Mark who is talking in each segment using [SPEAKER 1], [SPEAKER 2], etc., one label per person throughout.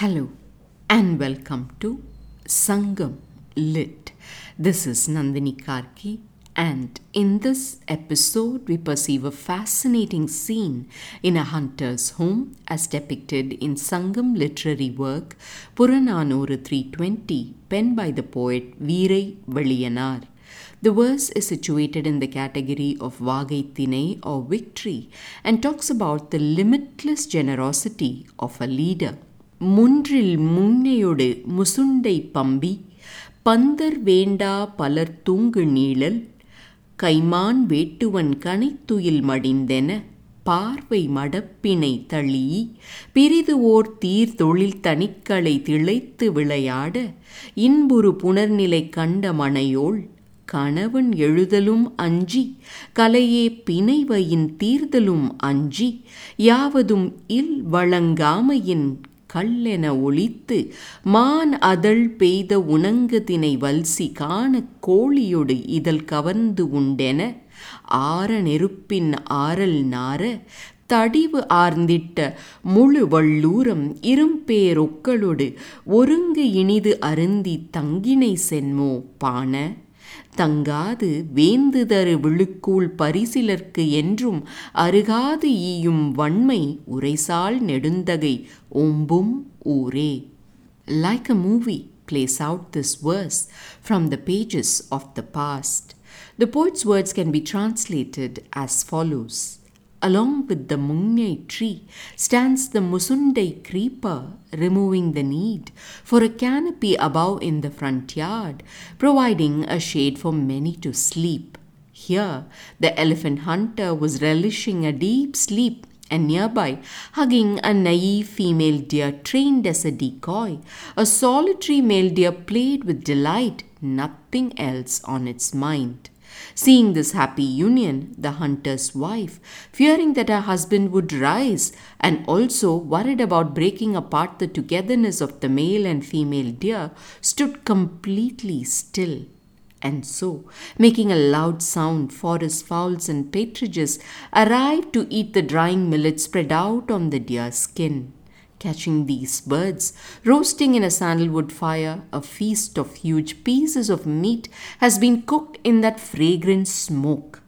[SPEAKER 1] Hello and welcome to Sangam Lit. This is Nandini Karki, and in this episode, we perceive a fascinating scene in a hunter's home as depicted in Sangam literary work Puranaanooru 320, penned by the poet Veerai Veliyanaar. The verse is situated in the category of Vaagai or victory and talks about the limitless generosity of a leader. முன்றில் முன்னையொடு முசுண்டை பம்பி பந்தர் வேண்டா பலர் தூங்கு நீழல் கைமான் வேட்டுவன் கனைத்துயில் மடிந்தென பார்வை மடப்பினை தளி பிரிது ஓர் தீர் தொழில் தனிக்களை திளைத்து விளையாட இன்புறு புனர்நிலை கண்ட மனையோள் கணவன் எழுதலும் அஞ்சி கலையே பிணைவையின் தீர்தலும் அஞ்சி யாவதும் இல் வழங்காமையின் கல்லென ஒளித்து மான் அதழ் பெய்த உணங்கு தினை வல்சி காண கோழியொடு இதழ் கவர்ந்து உண்டென ஆற நெருப்பின் ஆரல் நார தடிவு ஆர்ந்திட்ட முழு வள்ளூரம் இரும்பேரொக்களொடு ஒருங்கு இனிது அருந்தி தங்கினை சென்மோ பான. தங்காது வேந்துதரு விழுக்கூழ் பரிசிலர்க்கு என்றும் அருகாது ஈயும் வன்மை உரைசால் நெடுந்தகை ஓம்பும் ஊரே like a movie plays out this verse from the pages of the past. The poet's words can be translated as follows. Along with the Mungnai tree stands the Musundai creeper, removing the need for a canopy above in the front yard, providing a shade for many to sleep. Here, the elephant hunter was relishing a deep sleep and nearby, hugging a naive female deer trained as a decoy, a solitary male deer played with delight, nothing else on its mind. Seeing this happy union, the hunter's wife, fearing that her husband would rise and also worried about breaking apart the togetherness of the male and female deer, stood completely still. And so, making a loud sound, forest fowls and partridges arrived to eat the drying millet spread out on the deer's skin. Catching these birds, roasting in a sandalwood fire, a feast of huge pieces of meat has been cooked in that fragrant smoke.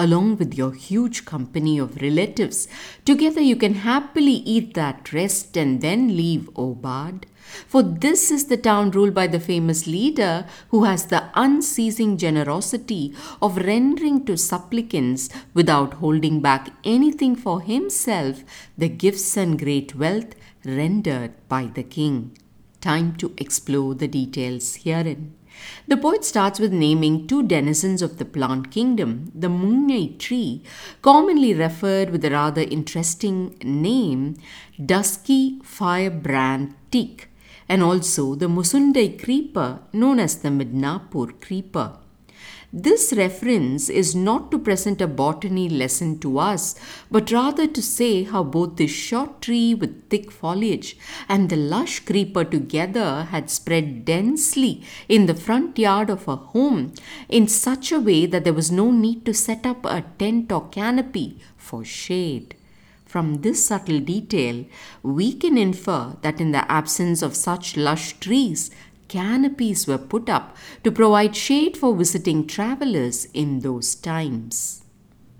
[SPEAKER 1] Along with your huge company of relatives, together you can happily eat that rest and then leave, O Bard. For this is the town ruled by the famous leader who has the unceasing generosity of rendering to supplicants without holding back anything for himself the gifts and great wealth rendered by the king. Time to explore the details herein. The poet starts with naming two denizens of the plant kingdom, the Mungnai tree, commonly referred with a rather interesting name, dusky firebrand teak, and also the Musundai creeper, known as the Midnapur creeper. This reference is not to present a botany lesson to us, but rather to say how both this short tree with thick foliage and the lush creeper together had spread densely in the front yard of a home in such a way that there was no need to set up a tent or canopy for shade. From this subtle detail, we can infer that in the absence of such lush trees, canopies were put up to provide shade for visiting travelers in those times.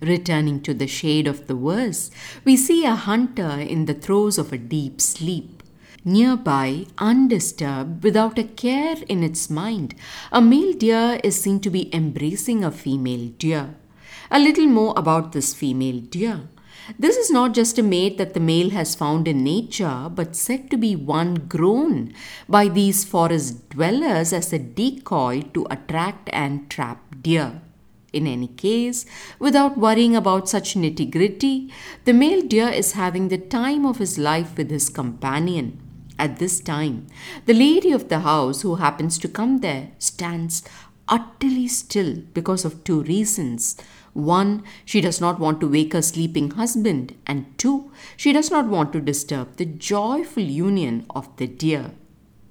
[SPEAKER 1] Returning to the shade of the verse, we see a hunter in the throes of a deep sleep. Nearby, undisturbed, without a care in its mind, a male deer is seen to be embracing a female deer. A little more about this female deer. This is not just a mate that the male has found in nature, but said to be one grown by these forest dwellers as a decoy to attract and trap deer. In any case, without worrying about such nitty gritty, the male deer is having the time of his life with his companion. At this time, the lady of the house who happens to come there stands utterly still because of two reasons. One, she does not want to wake her sleeping husband, and two, she does not want to disturb the joyful union of the deer.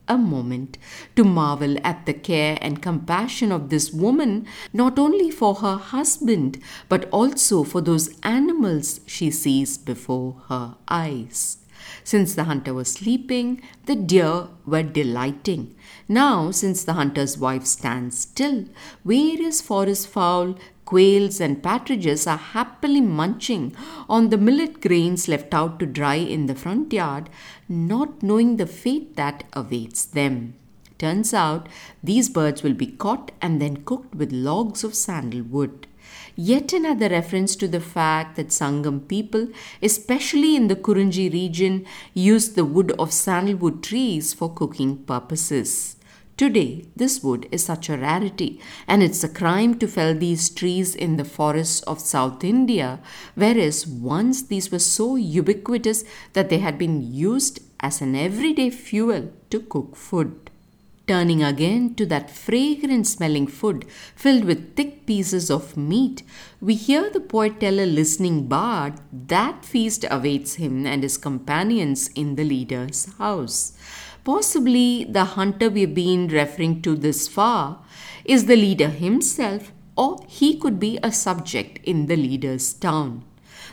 [SPEAKER 1] A moment to marvel at the care and compassion of this woman, not only for her husband, but also for those animals she sees before her eyes. Since the hunter was sleeping, the deer were delighting. Now, since the hunter's wife stands still, various forest fowl, quails, and partridges are happily munching on the millet grains left out to dry in the front yard, not knowing the fate that awaits them. Turns out these birds will be caught and then cooked with logs of sandalwood. Yet another reference to the fact that Sangam people, especially in the Kurunji region, used the wood of sandalwood trees for cooking purposes. Today, this wood is such a rarity, and it's a crime to fell these trees in the forests of South India, whereas once these were so ubiquitous that they had been used as an everyday fuel to cook food turning again to that fragrant smelling food filled with thick pieces of meat, we hear the poet tell a listening bard that feast awaits him and his companions in the leader's house. Possibly the hunter we've been referring to this far is the leader himself, or he could be a subject in the leader's town.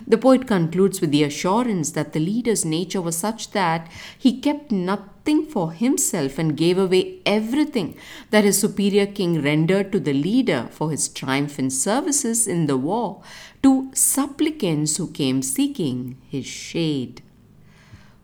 [SPEAKER 1] The poet concludes with the assurance that the leader's nature was such that he kept nothing for himself and gave away everything that his superior king rendered to the leader for his triumphant services in the war to supplicants who came seeking his shade.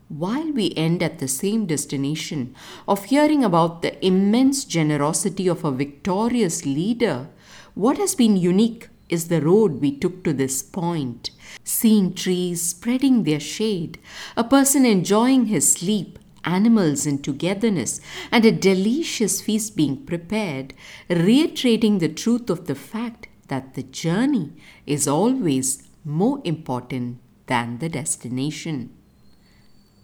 [SPEAKER 1] While we end at the same destination of hearing about the immense generosity of a victorious leader, what has been unique is the road we took to this point. Seeing trees spreading their shade, a person enjoying his sleep, animals in togetherness, and a delicious feast being prepared, reiterating the truth of the fact that the journey is always more important than the destination.